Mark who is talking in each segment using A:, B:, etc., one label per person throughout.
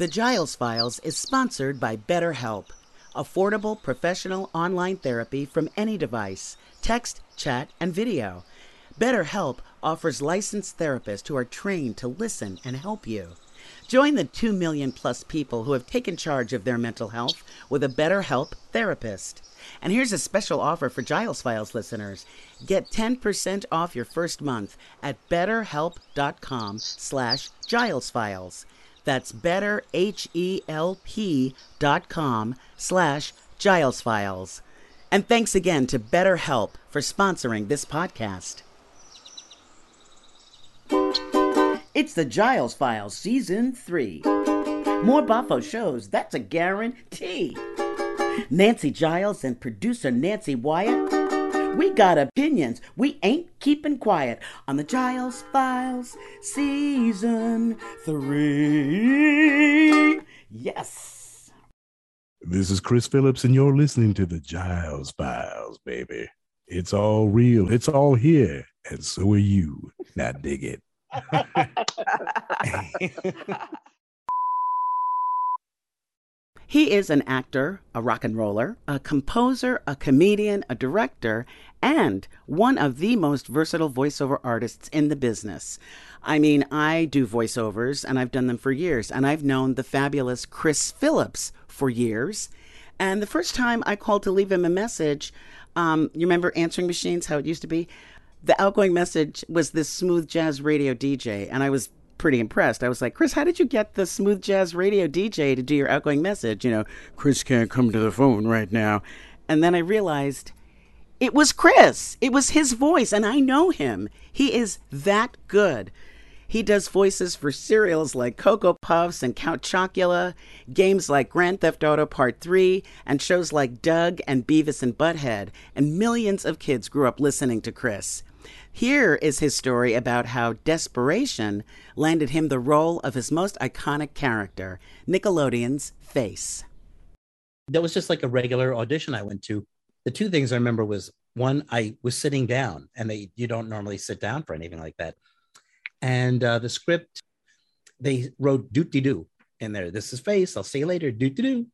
A: The Giles Files is sponsored by BetterHelp, affordable professional online therapy from any device, text, chat, and video. BetterHelp offers licensed therapists who are trained to listen and help you. Join the 2 million plus people who have taken charge of their mental health with a BetterHelp therapist. And here's a special offer for Giles Files listeners. Get 10% off your first month at betterhelp.com slash Giles Files. That's betterhelp.com slash Giles Files. And thanks again to BetterHelp for sponsoring this podcast. It's the Giles Files Season 3. More Boffo shows, that's a guarantee. Nancy Giles and producer Nancy Wyatt. We got opinions. We ain't keeping quiet on the Giles Files Season 3. Yes.
B: This is Chris Phillips, and you're listening to the Giles Files, baby. It's all real. It's all here. And so are you. Now dig it.
A: He is an actor, a rock and roller, a composer, a comedian, a director, and one of the most versatile voiceover artists in the business. I mean, I do voiceovers and I've done them for years, and I've known the fabulous Chris Phillips for years. And the first time I called to leave him a message, um, you remember answering machines, how it used to be? The outgoing message was this smooth jazz radio DJ, and I was pretty impressed. I was like, Chris, how did you get the smooth jazz radio DJ to do your outgoing message? You know, Chris can't come to the phone right now. And then I realized it was Chris. It was his voice, and I know him. He is that good. He does voices for cereals like Cocoa Puffs and Count Chocula, games like Grand Theft Auto Part 3, and shows like Doug and Beavis and Butthead. And millions of kids grew up listening to Chris. Here is his story about how desperation landed him the role of his most iconic character, Nickelodeon's Face.
C: That was just like a regular audition I went to. The two things I remember was one, I was sitting down, and they, you don't normally sit down for anything like that. And uh, the script, they wrote doot doo in there. This is Face. I'll see you later. Doot doo.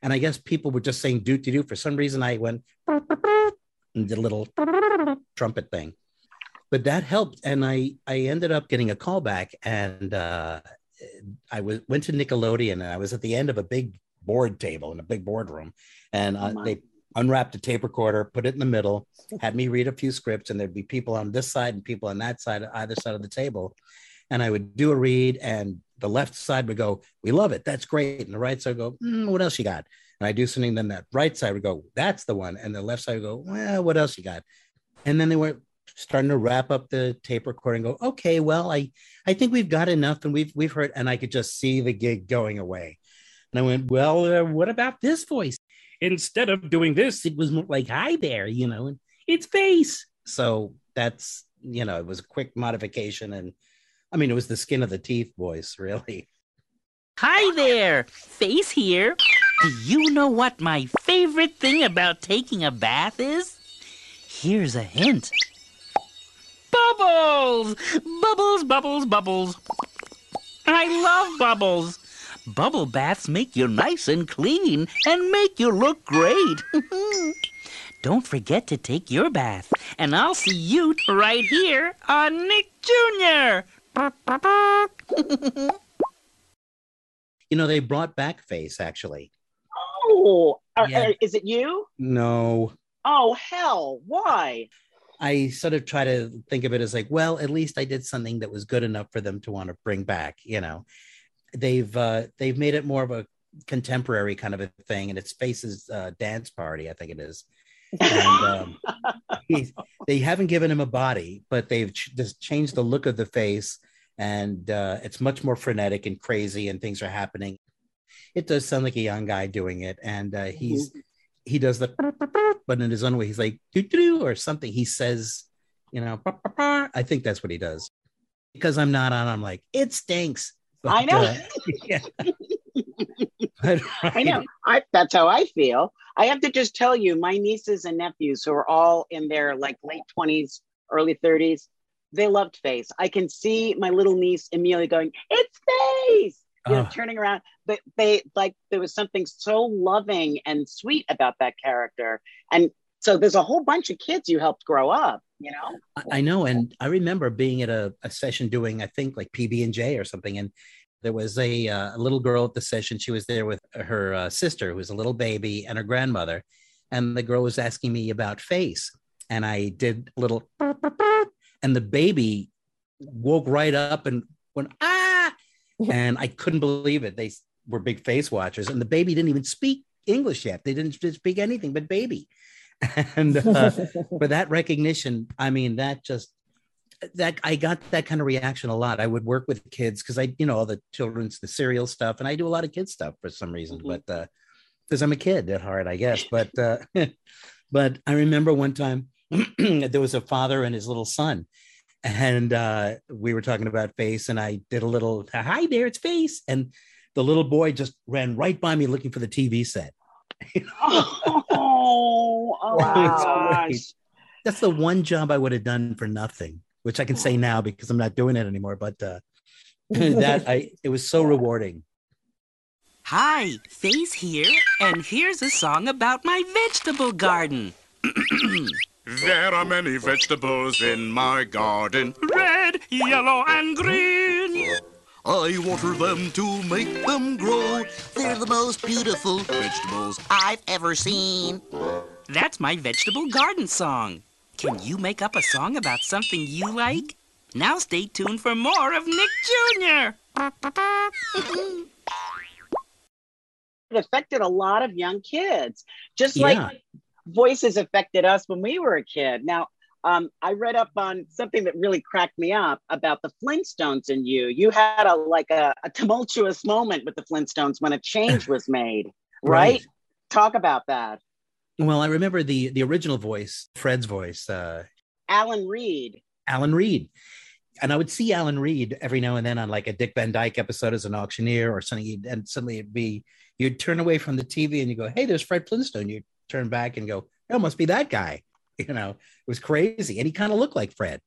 C: And I guess people were just saying doot doo. For some reason, I went and did a little trumpet thing but that helped and i i ended up getting a call back and uh, i was went to nickelodeon and i was at the end of a big board table in a big boardroom and uh, oh they unwrapped a tape recorder put it in the middle had me read a few scripts and there'd be people on this side and people on that side either side of the table and i would do a read and the left side would go we love it. That's great. And the right side would go mm, what else you got? And i do something then that right side would go that's the one. And the left side would go well what else you got? And then they were starting to wrap up the tape recording go okay well i i think we've got enough and we've we've heard and i could just see the gig going away. And i went well uh, what about this voice? Instead of doing this it was more like hi there you know and it's face so that's you know it was a quick modification and i mean it was the skin of the teeth voice really.
D: Hi there face here. Do you know what my favorite thing about taking a bath is? Here's a hint Bubbles! Bubbles, bubbles, bubbles. I love bubbles. Bubble baths make you nice and clean and make you look great. Don't forget to take your bath, and I'll see you right here on Nick Jr.
C: you know, they brought back Face actually.
E: Oh, yeah. uh, is it you?
C: No.
E: Oh, hell. Why?
C: I sort of try to think of it as like, well, at least I did something that was good enough for them to want to bring back. You know, they've uh, they've made it more of a contemporary kind of a thing, and it's Face's uh, dance party, I think it is. And um, they haven't given him a body, but they've ch- just changed the look of the face, and uh, it's much more frenetic and crazy, and things are happening. It does sound like a young guy doing it, and uh, he's mm-hmm he does the but in his own way. He's like doo doo or something. He says you know i think that's what he does. Because i'm not on i'm like it stinks.
E: But, i know. Uh, yeah. but, right. i know. I, that's how i feel. I have to just tell you my nieces and nephews who are all in their like late 20s early 30s they loved face i can see my little niece amelia going it's face you know, turning around. But they like there was something so loving and sweet about that character. And so there's a whole bunch of kids you helped grow up, you know?
C: I, I know. And I remember being at a, a session doing, I think like PB and J or something. And there was a, uh, a little girl at the session. She was there with her uh, sister, who was a little baby, and her grandmother. And the girl was asking me about face. And I did a little, and the baby woke right up and went, ah. And I couldn't believe it. They were big face watchers. And the baby didn't even speak English yet. They didn't speak anything but baby. And uh, for that recognition, I mean, that just, that I got that kind of reaction a lot. I would work with kids because I, you know, all the children's the cereal stuff, and I do a lot of kids stuff for some reason. Mm-hmm. But uh, because I'm a kid at heart, I guess. But uh, but I remember one time there was a father and his little son, and uh, we were talking about face, and I did a little hi there, it's face, and the little boy just ran right by me looking for the TV set.
E: oh, oh gosh.
C: That's the one job I would have done for nothing, which I can say now because I'm not doing it anymore. But uh, that I it was so rewarding.
D: Hi, Face here, and here's a song about my vegetable garden.
F: there are many vegetables in my garden.
D: Red, yellow, and green.
F: I water them to make them grow.
G: They're the most beautiful vegetables I've ever seen.
D: That's my vegetable garden song. Can you make up a song about something you like? Now stay tuned for more of Nick Jr.
E: it affected a lot of young kids, just yeah. like voices affected us when we were a kid. Now, um, I read up on something that really cracked me up about the Flintstones and you. You had a like a, a tumultuous moment with the Flintstones when a change was made, right? right? Talk about that.
C: Well, I remember the the original voice, Fred's voice, uh,
E: Alan Reed.
C: Alan Reed. And I would see Alan Reed every now and then on like a Dick Van Dyke episode as an auctioneer or something, and suddenly it'd be you'd turn away from the TV and you go, "Hey, there's Fred Flintstone." You turn back and go, "That must be that guy." You know, it was crazy, and he kind of looked like Fred.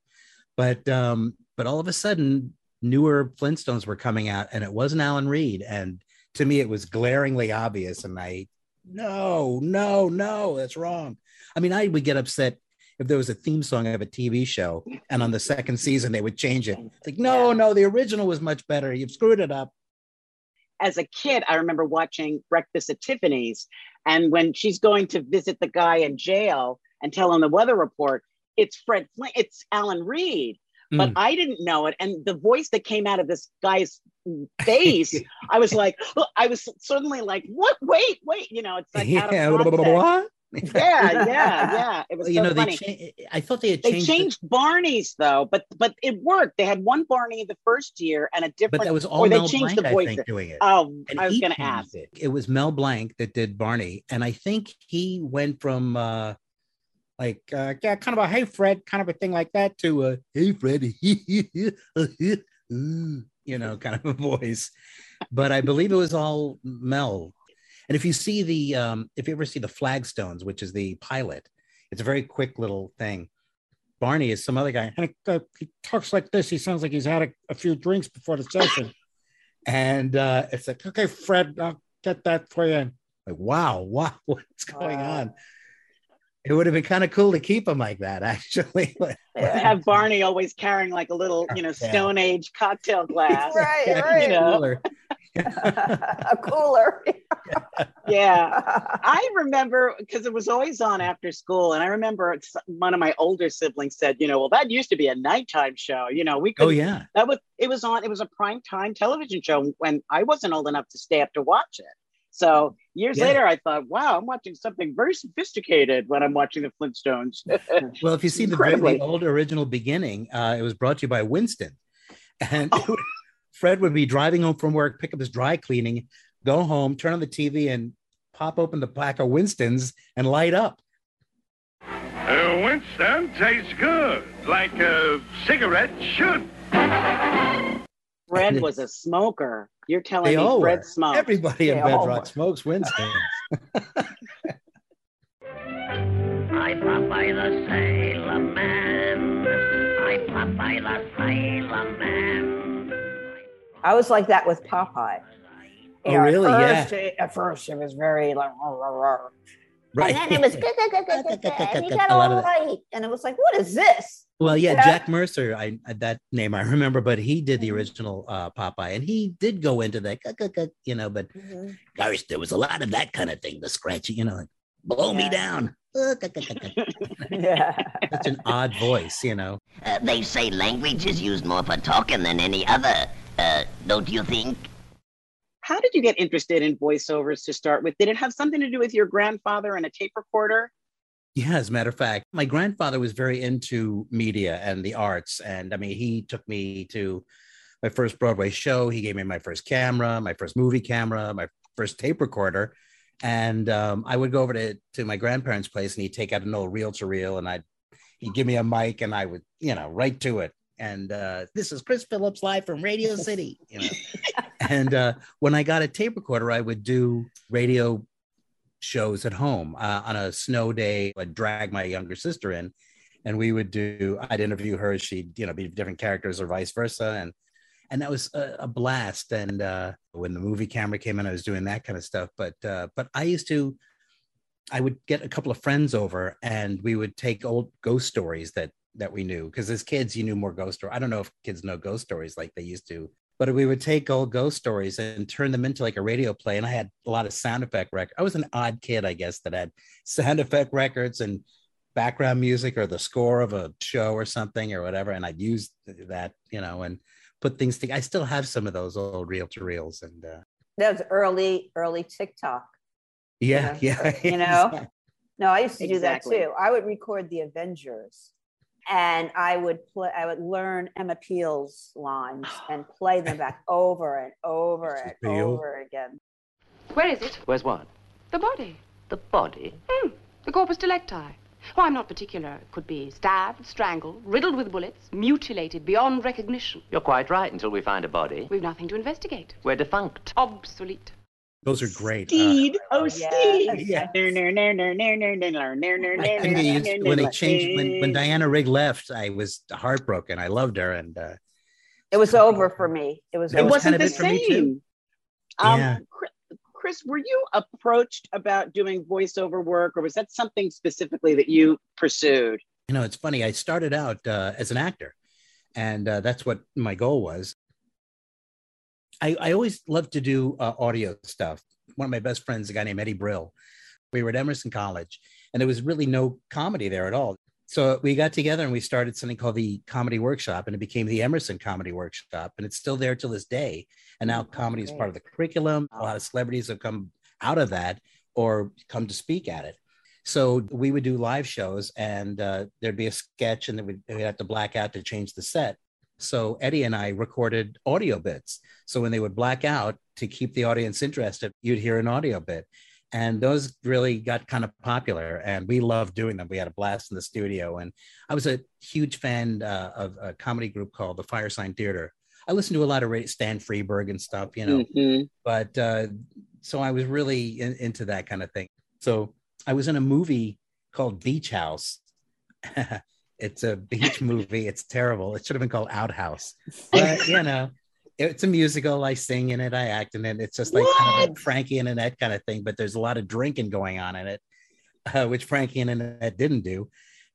C: But um, but all of a sudden, newer Flintstones were coming out, and it wasn't Alan Reed. And to me, it was glaringly obvious. And I, no, no, no, that's wrong. I mean, I would get upset if there was a theme song of a TV show, and on the second season they would change it. It's like, no, no, the original was much better. You've screwed it up
E: as a kid, I remember watching Breakfast at Tiffany's. And when she's going to visit the guy in jail and tell him the weather report, it's Fred Flint, it's Alan Reed. Mm. But I didn't know it. And the voice that came out of this guy's face, I was like, I was suddenly like, what? Wait, wait. You know, it's like, yeah? Yeah, yeah, yeah. It was you so know, funny.
C: Cha- I thought they had
E: changed. They changed the- Barney's though, but but it worked. They had one Barney the first year and a different.
C: But that was all or Mel they changed Blanc, the voice. I think, doing it.
E: Oh, and I was going to ask.
C: It. it was Mel Blanc that did Barney, and I think he went from uh like uh, yeah, kind of a hey Fred kind of a thing like that to a hey Fred, you know, kind of a voice. But I believe it was all Mel and if you see the, um, if you ever see the Flagstones, which is the pilot, it's a very quick little thing. Barney is some other guy, and uh, he talks like this. He sounds like he's had a, a few drinks before the session, and uh, it's like, okay, Fred, I'll get that for you. Like, wow, wow, what's going on? It would have been kind of cool to keep him like that, actually.
E: Uh, have Barney always carrying like a little, you know, Stone Age cocktail glass,
H: right? Right. You know? a cooler.
E: yeah. I remember because it was always on after school. And I remember one of my older siblings said, you know, well, that used to be a nighttime show. You know, we could,
C: oh, yeah.
E: That was, it was on, it was a prime time television show when I wasn't old enough to stay up to watch it. So years yeah. later, I thought, wow, I'm watching something very sophisticated when I'm watching the Flintstones.
C: well, if you see the, very, old original beginning, uh, it was brought to you by Winston. And oh. Fred would be driving home from work, pick up his dry cleaning, go home, turn on the TV, and pop open the pack of Winston's and light up.
I: Uh, Winston tastes good, like a cigarette should.
E: Fred was a smoker. You're telling they me Fred were. smoked.
C: Everybody in Bedrock smokes Winston's.
J: I Popeye the Sailor Man. I Popeye the Sailor Man.
H: I was like that with Popeye. You
C: Oh,
H: know, at
C: really? Yeah.
H: first, it- At first, it was very like, "Rah, rah, rah."
C: Right.
H: and then it was good, good, good, good, good, good, and he got
C: A lot of that.
H: right, and it was like, what is this?
C: Well, yeah,
H: Yeah.
C: Jack Mercer, I I- that name I remember, but he did the original uh, Popeye, and he did go into that, you know. But gosh, there was a lot of that kind of thing, the scratchy, you know, like blow me down. Uh.
H: Yeah.
C: Such an odd voice, you know.
J: Uh, they say language is used more for talking than any other. Uh, don't you think?
E: How did you get interested in voiceovers to start with? Did it have something to do with your grandfather and a tape recorder?
C: Yeah, as a matter of fact, my grandfather was very into media and the arts. And I mean, he took me to my first Broadway show. He gave me my first camera, my first movie camera, my first tape recorder. And um, I would go over to, to my grandparents' place and he'd take out an old reel to reel and I'd, he'd give me a mic and I would, you know, right to it. And uh, this is Chris Phillips live from Radio City, you know. and uh, when I got a tape recorder, I would do radio shows at home uh, on a snow day. I'd drag my younger sister in, and we would do. I'd interview her. She'd you know be different characters or vice versa, and and that was a, a blast. And uh, when the movie camera came in, I was doing that kind of stuff. But uh, but I used to. I would get a couple of friends over, and we would take old ghost stories that that we knew because as kids you knew more ghost stories. I don't know if kids know ghost stories like they used to but we would take old ghost stories and turn them into like a radio play. And I had a lot of sound effect records. I was an odd kid, I guess, that had sound effect records and background music or the score of a show or something or whatever. And I'd use that, you know, and put things together. I still have some of those old reel to reels. And uh,
H: That was early, early TikTok.
C: yeah, yeah.
H: You know? No, I used to do
E: Exactly.
H: that too. I would record the Avengers and I would play I would learn Emma Peel's lines and play them back over and over and
C: Peel.
H: over again.
K: Where is it?
L: Where's what?
K: The body.
L: The body?
K: Hmm. The corpus delicti. Oh, I'm not particular. It could be stabbed, strangled, riddled with bullets, mutilated beyond recognition.
L: You're quite right until we find a body.
K: We've nothing to investigate.
L: We're defunct.
K: Obsolete.
C: Those are great. Uh,
E: Steed. oh. Steed.
C: Yeah.
E: Yeah.
C: I couldn't get used- when they changed when, when Diana Rigg left, I was heartbroken. I loved her, and uh,
H: It was over for me. It was
E: It
C: was
E: wasn't the
C: it for me, too.
E: same. Um,
C: Yeah.
E: Chris, Chris, were you approached about doing voiceover work, or was that something specifically that you pursued?
C: you know, it's funny. I started out uh, as an actor, and uh, that's what my goal was. I, I always loved to do uh, audio stuff. One of my best friends, a guy named Eddie Brill, we were at Emerson College, and there was really no comedy there at all. So we got together and we started something called the Comedy Workshop, and it became the Emerson Comedy Workshop, and it's still there till this day. And now comedy is part of the curriculum. A lot of celebrities have come out of that or come to speak at it. So we would do live shows, and uh, there'd be a sketch, and then we'd, we'd have to black out to change the set. So Eddie and I recorded audio bits. So when they would black out to keep the audience interested, you'd hear an audio bit. And those really got kind of popular, and we loved doing them. We had a blast in the studio, and I was a huge fan uh, of a comedy group called the Firesign Theater. I listened to a lot of radio, Stan Freberg and stuff, you know
E: Mhm.
C: but uh, so I was really in, into that kind of thing. So I was in a movie called Beach House. it's a beach movie. It's terrible. It should have been called Outhouse. But you know, it's a musical. I sing in it. I act in it. It's just like kind of like Frankie and Annette kind of thing. But there's a lot of drinking going on in it, uh, which Frankie and Annette didn't do.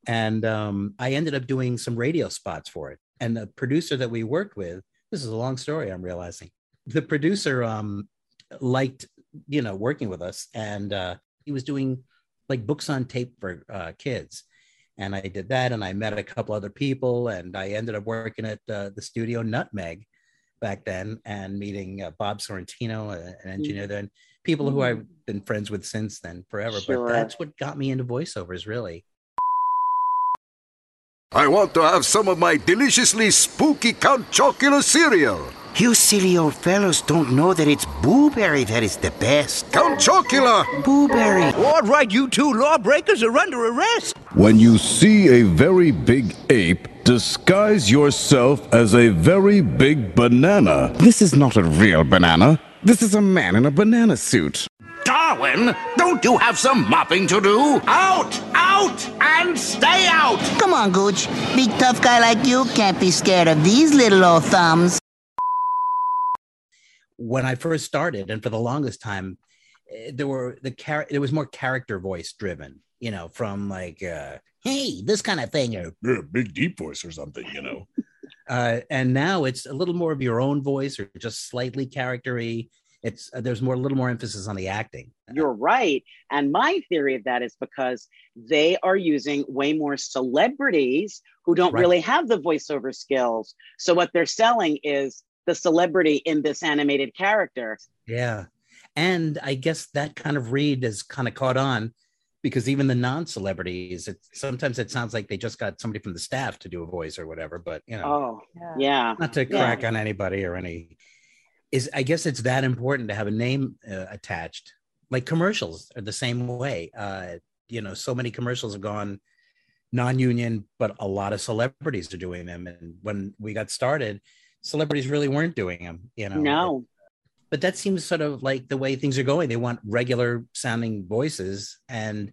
C: And um, I ended up doing some radio spots for it. And the producer that we worked with, this is a long story. I'm realizing the producer um, liked you know working with us and uh, he was doing like books on tape for uh, kids and i did that and i met a couple other people and i ended up working at uh, the studio nutmeg back then and meeting uh, bob sorrentino uh, an engineer then people who i've been friends with since then forever
E: Sure.
C: but that's what got me into voiceovers really
M: I want to have some of my deliciously spooky Count Chocula cereal.
G: You silly old fellows don't know that it's Booberry that is the best.
M: Count Chocula!
G: Booberry.
N: All right, you two lawbreakers are under arrest.
B: When you see a very big ape, disguise yourself as a very big banana.
O: This is not a real banana. This is a man in a banana suit.
F: Darwin, don't you have some mopping to do? Out! Out! And stay out!
G: Come on, Gooch. Big tough guy like you can't be scared of these little old thumbs.
C: when I first started, and for the longest time, eh, there were the char- it was more character voice driven, you know, from like, uh, hey, this kind of thing, or
B: Yeah, big deep voice or something, you know.
C: uh, and now it's a little more of your own voice or just slightly charactery. It's uh, there's more a little more emphasis on the acting.
E: You're right. And my theory of that is because they are using way more celebrities who don't
C: Right.
E: really have the voiceover skills. So what they're selling is the celebrity in this animated character.
C: Yeah. And I guess that kind of read is kind of caught on because even the non-celebrities, it sometimes it sounds like they just got somebody from the staff to do a voice or whatever. But you know,
E: Oh, yeah.
C: not to
E: Yeah.
C: crack on anybody or any is I guess it's that important to have a name uh, attached. Like commercials are the same way. Uh, you know, so many commercials have gone non-union, but a lot of celebrities are doing them. And when we got started, celebrities really weren't doing them. You know,
E: No.
C: But that seems sort of like the way things are going. They want regular sounding voices, and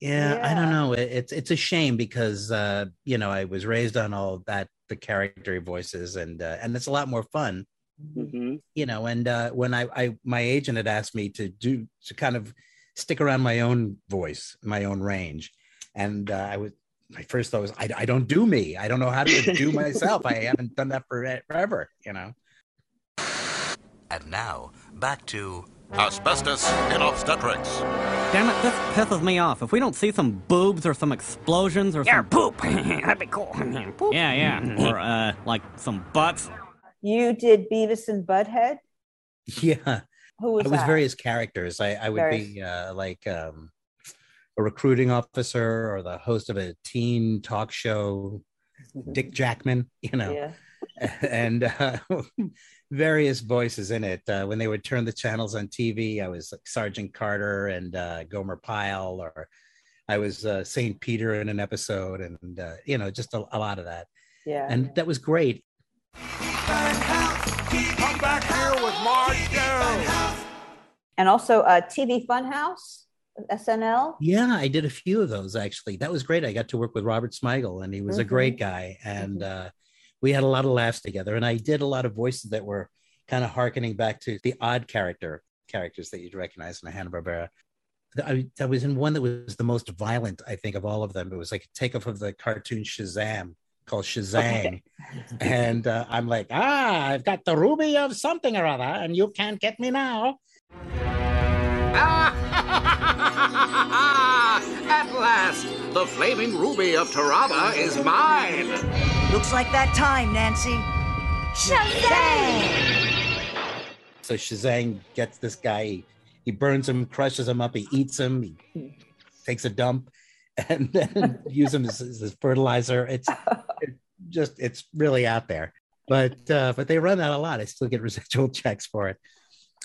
C: yeah, I don't know. It, it's it's a shame because uh, you know I was raised on all that the character voices, and uh, and it's a lot more fun,
E: hmm
C: you know. And uh, when I, I my agent had asked me to do to kind of stick around my own voice, my own range, and uh, I was my first thought was I, I don't do me. I don't know how to do myself. I haven't done that for forever, you know.
P: And now, back to
Q: Asbestos in obstetrics.
R: Damn it, this pisses me off. If we don't see some boobs or some explosions or
K: Yeah,
R: some
K: poop. That'd be cool. Poop.
R: Yeah, yeah. Or uh like some butts.
H: You did Beavis and Butthead.
C: Yeah.
H: Who was
C: I was
H: that?
C: various characters. I, I would
H: Various-
C: be uh, like um, a recruiting officer or the host of a teen talk show, Dick Jackman, you know,
H: Yeah.
C: and uh, various voices in it. Uh, when they would turn the channels on TV, I was like Sergeant Carter and uh, Gomer Pyle, or I was uh, St. Peter in an episode, and, uh, you know, just a, a lot of that.
H: Yeah.
C: And that was great.
Q: Come back here with Marge.
H: And also uh, TV Funhouse, SNL.
C: Yeah, I did a few of those actually. That was great. I got to work with Robert Smigel, and he was a
H: Mhm.
C: great guy. And uh, we had a lot of laughs together. And I did a lot of voices that were kind of harkening back to the odd character characters that you'd recognize in a Hanna Barbera. I, I was in one that was the most violent, I think, of all of them. It was like a takeoff of the cartoon Shazam called Shazang. and uh, I'm like, ah, I've got the ruby of something or other, and you can't get me now.
F: At last, the flaming ruby of Tarava is mine.
S: Looks like that time, Nancy. Shazang!
C: So Shazang gets this guy, he, he burns him, crushes him up, he eats him, he takes a dump, and then uses him as, as fertilizer. It's it just it's really out there. But uh, but they run that a lot. I still get residual checks for it.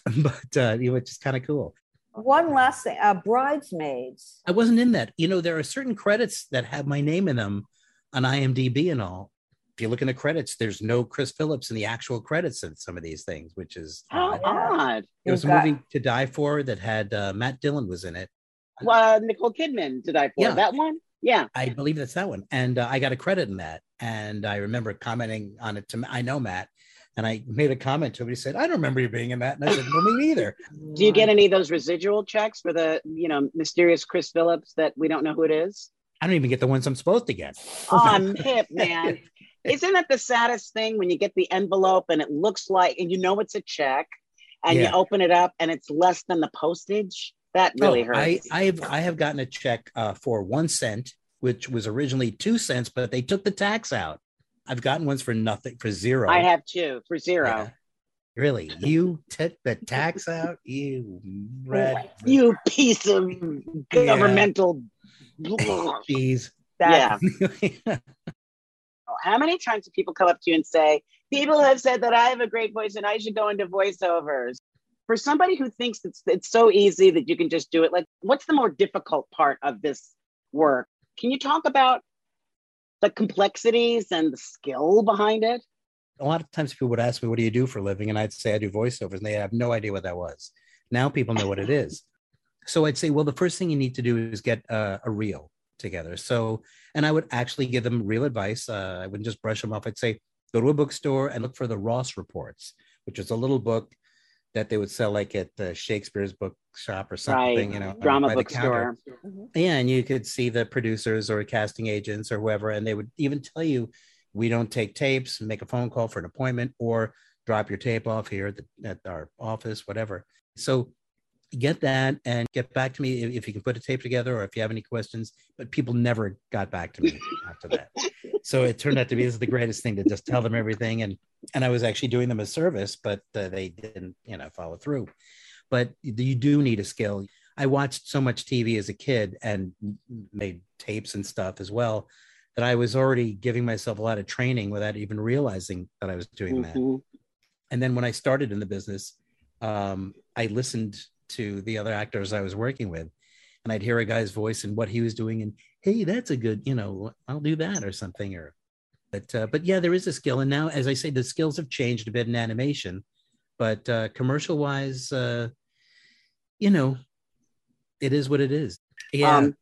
C: But uh, you know, which is kind of cool.
H: One last thing, uh, Bridesmaids.
C: I wasn't in that. You know, there are certain credits that have my name in them on IMDb and all. If you look in the credits, there's no Chris Phillips in the actual credits of some of these things, which is
E: How odd.
C: It was a movie to die for that had uh, Matt Dillon was in it.
E: Well, Nicole Kidman did I for
C: Yeah.
E: that one? Yeah.
C: I believe that's that one, and uh, I got a credit in that. And I remember commenting on it to I know Matt, and I made a comment to him. He said, "I don't remember you being in that," and I said, "No, me neither."
E: Do you get any of those residual checks for the, you know, mysterious Chris Phillips that we don't know who it is?
C: I don't even get the ones I'm supposed to get.
E: Oh, I'm hip, man. Isn't that the saddest thing when you get the envelope and it looks like, and you know it's a check, and
C: Yeah.
E: you open it up and it's less than the postage? That really
C: Oh,
E: hurts.
C: I, I've I have gotten a check uh, for one cent, which was originally two cents, but they took the tax out. I've gotten ones for nothing for zero.
E: I have two for zero.
C: Yeah. Really, you took the tax out, you red
E: You piece of governmental.
C: cheese.
E: Yeah. How many times do people come up to you and say, People have said that I have a great voice and I should go into voiceovers? For somebody who thinks it's, it's so easy that you can just do it, like, what's the more difficult part of this work? Can you talk about the complexities and the skill behind it?
C: a lot of times people would ask me, "What do you do for a living?" And I'd say I do voiceovers, and they have no idea what that was. Now people know what it is. So I'd say, well, the first thing you need to do is get uh, a reel together. So, and I would actually give them real advice. Uh, I wouldn't just brush them off. I'd say, go to a bookstore and look for the Ross Reports, which is a little book that they would sell like at the Shakespeare's bookshop or something,
E: Right.
C: you know,
E: Drama
C: by the counter.
E: bookstore.
C: Yeah, and you could see the producers or casting agents or whoever, and they would even tell you, "We don't take tapes. Make a phone call for an appointment, or drop your tape off here at, the, at our office, whatever." So get that and get back to me if, if you can put a tape together or if you have any questions. But people never got back to me after that. So it turned out to be this is the greatest thing to just tell them everything, and and I was actually doing them a service, but uh, they didn't, you know, follow through. But you do need a skill. I watched so much TV as a kid and made tapes and stuff as well that I was already giving myself a lot of training without even realizing that I was doing that.
E: Mhm.
C: And then when I started in the business, um, I listened to the other actors I was working with, and I'd hear a guy's voice and what he was doing, and hey, that's a good, you know, I'll do that or something. Or, but uh, but yeah, there is a skill, and now, as I say, the skills have changed a bit in animation, but uh, commercial wise, uh, you know, it is what it is. Yeah.
E: Um,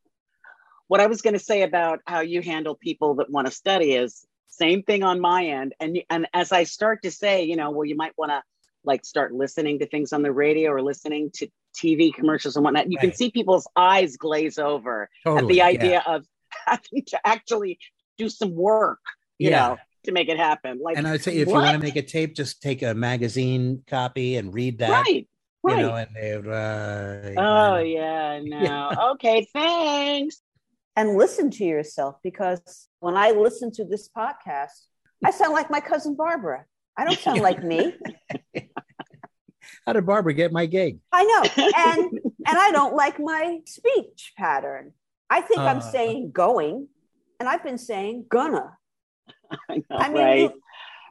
E: what I was going to say about how you handle people that want to study is same thing on my end. And and as I start to say, you know, well, you might want to like start listening to things on the radio or listening to TV commercials and whatnot. You can see people's eyes glaze over at the idea
C: yeah.
E: of having to actually do some work, you
C: Yeah.
E: know, to make it happen. Like,
C: and I would say if you want to make a tape, just take a magazine copy and read that.
E: right,
C: You
E: right.
C: know, and they would, uh,
E: oh yeah, no, okay, thanks.
H: and listen to yourself because when I listen to this podcast, I sound like my cousin Barbara. I don't sound like me.
C: How did Barbara get my gig?
H: I know. And and I don't like my speech pattern. I think I'm
C: Uh.
H: saying going and I've been saying gonna.
E: I know,
H: I mean
E: right?
H: you,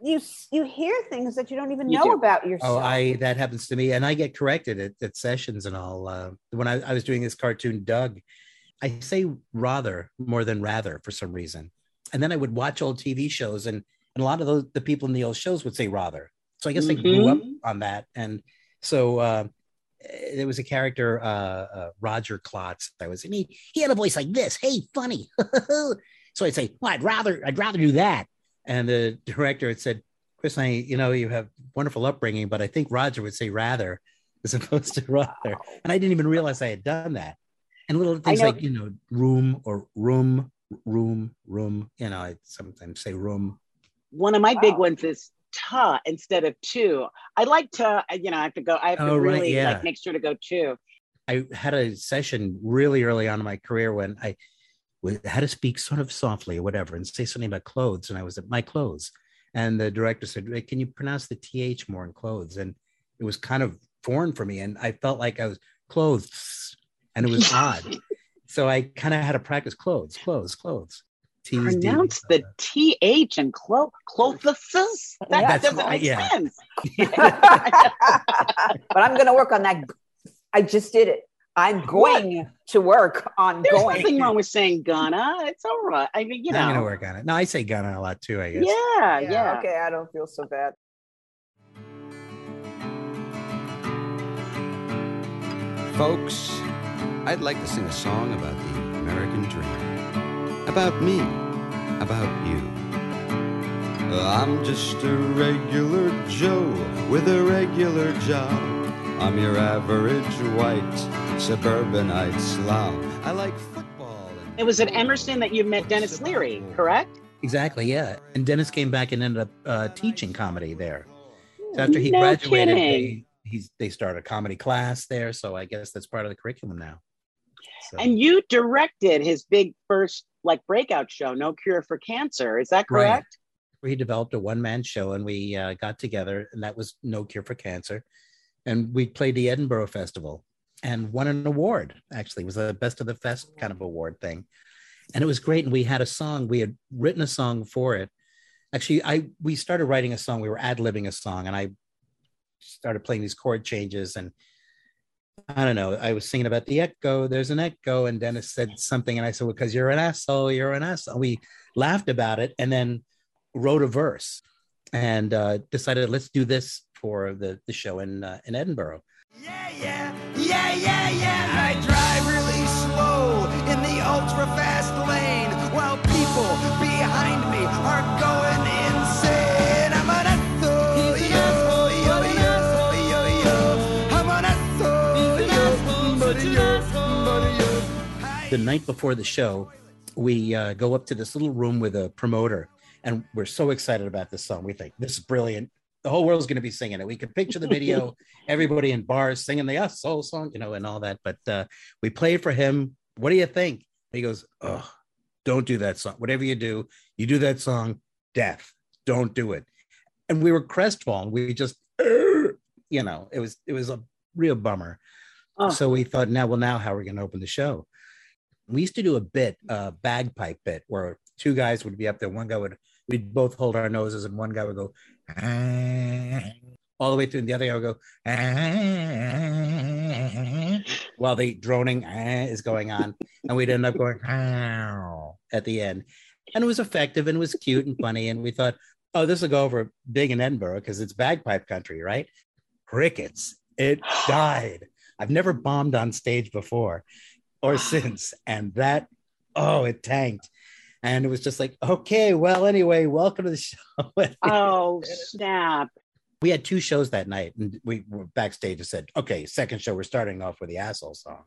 H: you you hear things that you don't even
E: You
H: know
E: do.
H: about yourself.
C: Oh, I that happens to me, and I get corrected at, at sessions and all. Uh, when I, I was doing this cartoon, Doug, I say rather more than rather for some reason, and then I would watch old TV shows, and and a lot of those the people in the old shows would say rather. So I guess I grew up on that, and so uh, there was a character, uh, uh, Roger Klotz. I was, and he he had a voice like this. Hey, funny. so I'd say, well, I'd rather I'd rather do that. And the director had said, Chris, I, you know, you have wonderful upbringing, but I think Roger would say rather as opposed to rather. And I didn't even realize I had done that. And little things like, you know, room or room, room, room, you know, I sometimes say room.
E: one of my big ones is ta instead of two. I like to, uh, you know, I have to go, I have to
C: Oh, right,
E: really
C: yeah.
E: like make sure to go two.
C: I had a session really early on in my career when I had to speak sort of softly or whatever and say something about clothes. And I was at my clothes. And the director said, "Hey, Can you pronounce the TH more in clothes? And it was kind of foreign for me. And I felt like I was clothes and it was odd. So I kind of had to practice clothes, clothes, clothes. T's, D's.
E: Pronounce the th and clo- clothuses. That
C: That's
E: doesn't
C: right,
E: make
C: yeah.
E: sense.
H: but I'm gonna work on that. I just did it. I'm going to work on
E: There's
H: going.
E: nothing wrong with saying gonna. It's all right. I mean, you know.
C: I'm going to work on it. No, I say gunna a lot too, I guess.
E: Yeah, yeah.
H: Okay, I don't feel so bad.
T: Folks, I'd like to sing a song about the American dream. About me. About you. I'm just a regular Joe with a regular job. I'm your average white suburbanite slob. I like football.
E: It was at Emerson that you met Denis Leary, correct?
C: Exactly, yeah. And Denis came back and ended up uh, teaching comedy there. So after he
E: No
C: graduated, they,
E: kidding.
C: he's they started a comedy class there. So I guess that's part of the curriculum now. So,
E: And you directed his big first like breakout show, No Cure for Cancer. Is that
C: Right.
E: correct?
C: we developed a one man show and we uh, got together, and that was No Cure for Cancer. And we played the Edinburgh Festival and won an award. Actually, it was a best of the fest kind of award thing, and it was great. And we had a song. We had written a song for it. Actually, I we started writing a song. We were ad libbing a song, and I started playing these chord changes and. I don't know. I was singing about the echo. There's an echo, and Denis said something, and I said, "Well, because you're an asshole, you're an asshole." We laughed about it, and then wrote a verse, and uh, decided let's do this for the the show in uh, in Edinburgh.
N: Yeah, yeah, yeah, yeah, yeah. I drive the
C: night before the show, we uh, go up to this little room with a promoter, and we're so excited about this song. We think this is brilliant. The whole world's going to be singing it. We can picture the video, everybody in bars singing the us soul song, you know, and all that. But uh, we played for him. What do you think? He goes, "Oh, don't do that song. Whatever you do, you do that song, death. Don't do it." And we were crestfallen. We just, you know, it was it was a real bummer. So we thought, now, well, now how are we going to open the show? We used to do a bit, a bagpipe bit, where two guys would be up there. One guy would, we'd both hold our noses, and one guy would go all the way through, and the other guy would go while the droning is going on, and we'd end up going at the end. And it was effective and was cute and funny. And we thought, oh, this will go over big in Edinburgh because it's bagpipe country, right? Crickets. It died. I've never bombed on stage before or since. And that, oh, it tanked. And it was just like, okay, well, anyway, welcome to the show.
E: Oh, snap.
C: we had two shows that night, and we were backstage and said, okay, second show, we're starting off with the asshole song.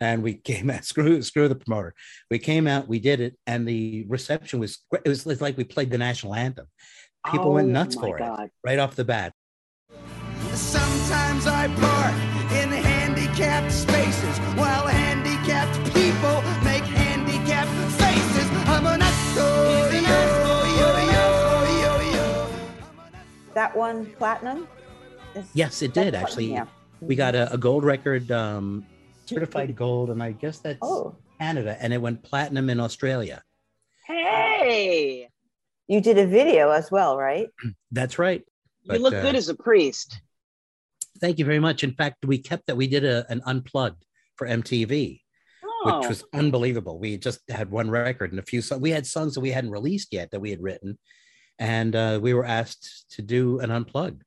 C: And we came out, screw, screw the promoter. We came out, we did it, and the reception was great. It was like we played the national anthem. People went
E: Oh,
C: nuts for
E: God.
C: it right off the bat.
N: Sometimes I park in handicapped spaces while
H: That one platinum? Is-
C: Yes, it did
H: what-
C: actually.
H: yeah.
C: We got a, a gold record, um, certified gold, and I guess that's
H: Oh.
C: Canada, and it went platinum in Australia.
E: Hey,
H: You did a video as well, right?
C: That's right.
E: you look
C: uh,
E: good as a priest.
C: Thank you very much. In fact, we kept that. We did a, an unplugged for MTV,
E: Oh,
C: which was unbelievable. We just had one record and a few songs. We had songs that we hadn't released yet that we had written, and uh, we were asked to do an unplugged.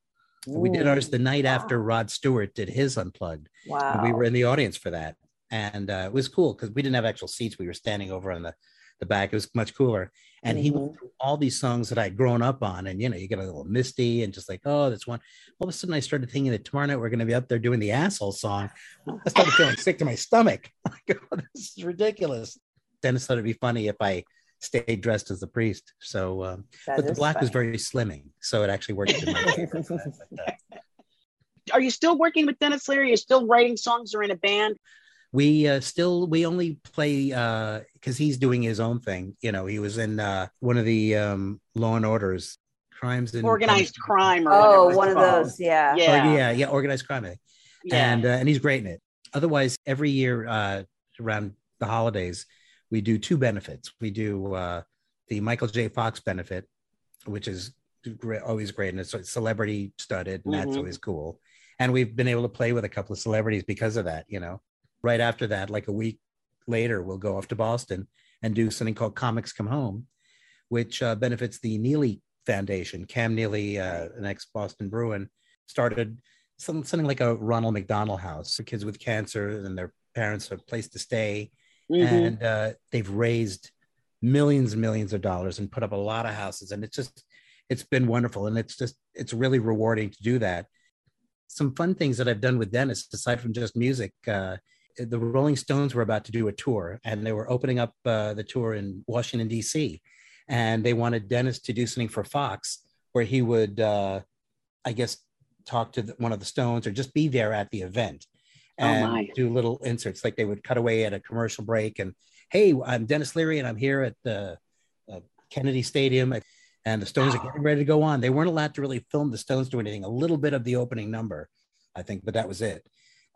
C: We did ours the night after Rod Stewart did his unplugged.
H: Wow.
C: And we were in the audience for that, and uh, it was cool because we didn't have actual seats. We were standing over on the the back. It was much cooler. And he went through all these songs that I'd grown up on, and you know, you get a little misty and just like, oh, that's one. All of a sudden, I started thinking that tomorrow night we're going to be up there doing the asshole song. I started feeling sick to my stomach. Like, oh, this is ridiculous. Denis thought it'd be funny if I stayed dressed as the priest. So, um, but the
H: is
C: black was very slimming, so it actually worked. In my favor.
E: Are you still working with Denis Leary? You're still writing songs or in a band?
C: we uh, still we only play uh because he's doing his own thing you know he was in uh one of the um law and orders crimes and
E: Organized crime or
H: Oh,
E: whatever it's
H: one of those, yeah.
C: Or,
E: Yeah.
C: yeah yeah organized crime
E: Yeah.
C: and uh, and he's great in it otherwise every year uh around the holidays we do two benefits. We do uh the michael j. Fox benefit which is great, always great and it's celebrity studded and that's
E: Mhm.
C: always cool. And we've been able to play with a couple of celebrities because of that you know. Right after that like a week later we'll go off to boston and do something called comics come home which uh, benefits the neely foundation. Cam neely uh, an ex-boston bruin started some, something like a ronald mcdonald house for kids with cancer and their parents a place to stay
E: Mhm.
C: and uh, they've raised millions and millions of dollars and put up a lot of houses. And it's just it's been wonderful. And it's just it's really rewarding to do that. Some fun things that i've done with denis aside from just music uh, the rolling stones were about to do a tour and they were opening up uh, the tour in washington d.c and they wanted denis to do something for fox where he would uh, i guess talk to the, one of the stones or just be there at the event and
E: my.
C: do little inserts like they would cut away at a commercial break and hey i'm denis leary and i'm here at the uh, kennedy stadium and the stones are getting ready to go on. They weren't allowed to really film the stones do anything a little bit of the opening number i think but that was it.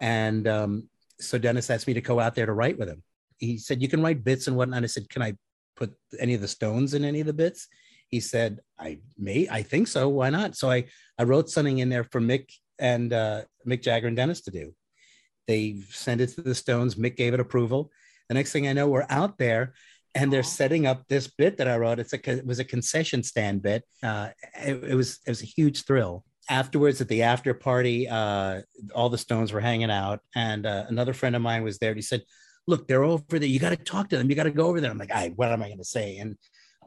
C: And um, so denis asked me to go out there to write with him. He said you can write bits and whatnot. I said can i put any of the stones in any of the bits? He said i may i think so. Why not? So i i wrote something in there for mick and uh, mick jagger and denis to do they sent it to the Stones. Mick gave it approval. The next thing I know, we're out there and they're setting up this bit that I wrote. It's a it was a concession stand bit. Uh, it, it was it was a huge thrill. Afterwards, at the after party, uh, all the Stones were hanging out, and uh, another friend of mine was there. And he said, "Look, they're over there. You got to talk to them. You got to go over there." I'm like, "I what am I going to say?" And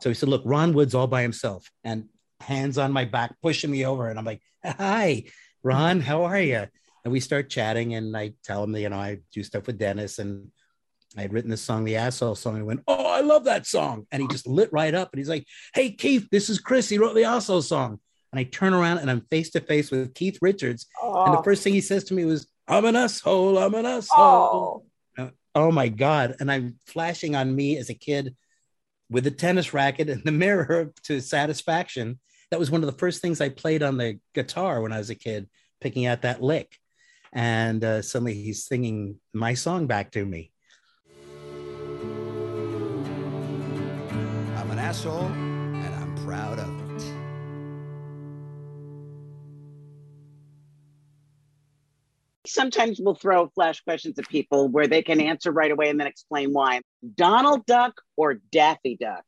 C: so he said, "Look, Ron Wood's all by himself, and hands on my back, pushing me over." And I'm like, "Hi, Ron, how are you?" And we start chatting and i tell him that you know i do stuff with denis and I had written this song, the asshole song. I went, Oh, I love that song. And he just lit right up and he's like, Hey, Keith, this is Chris. He wrote the asshole song. And I turn around and I'm face to face with Keith Richards. And the
H: Oh.
C: first thing he says to me was, I'm an asshole. I'm an asshole. Uh, Oh my God. And I'm flashing on me as a kid with a tennis racket and the mirror to satisfaction. That was one of the first things I played on the guitar when I was a kid, picking out that lick. And uh, suddenly he's singing my song back to me.
T: I'm an asshole, and I'm proud of it.
E: Sometimes we'll throw flash questions at people where they can answer right away and then explain why. Donald Duck or Daffy Duck?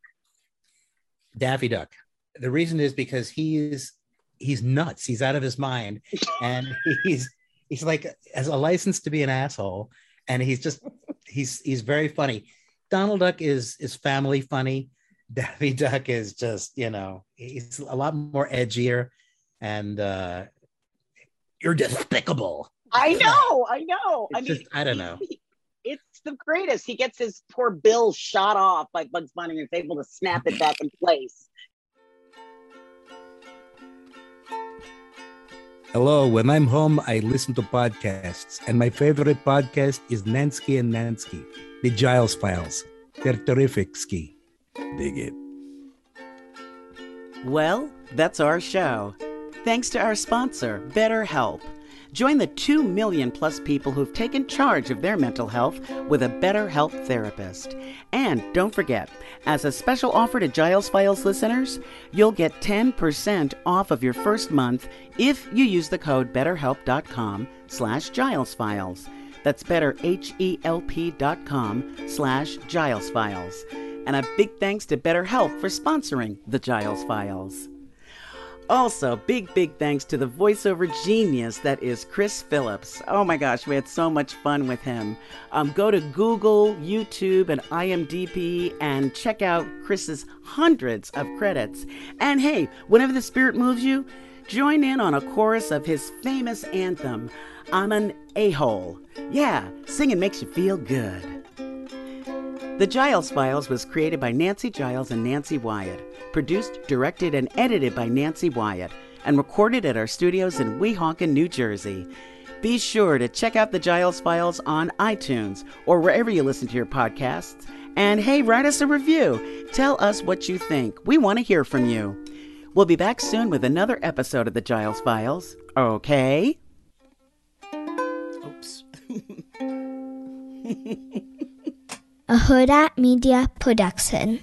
C: Daffy Duck. The reason is because he's he's nuts. He's out of his mind, and he's he's like has a license to be an asshole, and he's just he's he's very funny. Donald Duck is is family funny. Daffy Duck is just you know he's a lot more edgier, and uh, you're despicable.
E: I know, I know. I mean,
C: just- I don't know.
E: it's the greatest. He gets his poor bill shot off by Bugs Bunny and is able to snap it back in place.
C: Hello, when I'm home, I listen to podcasts, and my favorite podcast is Nansky and Nansky, the Giles Files. They're terrific, Ski. Dig it.
A: Well, that's our show. Thanks to our sponsor, BetterHelp. Join the 2 million plus people who've taken charge of their mental health with a BetterHelp therapist. And don't forget, as a special offer to Giles Files listeners, you'll get 10% off of your first month if you use the code betterhelp.com slash Giles Files. That's better, H-E-L-P dot com slash Giles Files. And a big thanks to BetterHelp for sponsoring the Giles Files. Also, big, big thanks to the voiceover genius that is Chris Phillips. Oh my gosh, we had so much fun with him. Um, go to Google, YouTube, and IMDb and check out Chris's hundreds of credits. And hey, whenever the spirit moves you, join in on a chorus of his famous anthem, I'm an a hole. Yeah, singing makes you feel good. The Giles Files was created by Nancy Giles and Nancy Wyatt, produced, directed, and edited by Nancy Wyatt, and recorded at our studios in Weehawken, New Jersey. Be sure to check out the Giles Files on iTunes or wherever you listen to your podcasts. And hey, write us a review. Tell us what you think. We want to hear from you. We'll be back soon with another episode of the Giles Files. Okay? Oops.
U: A Hurrdat Media Production.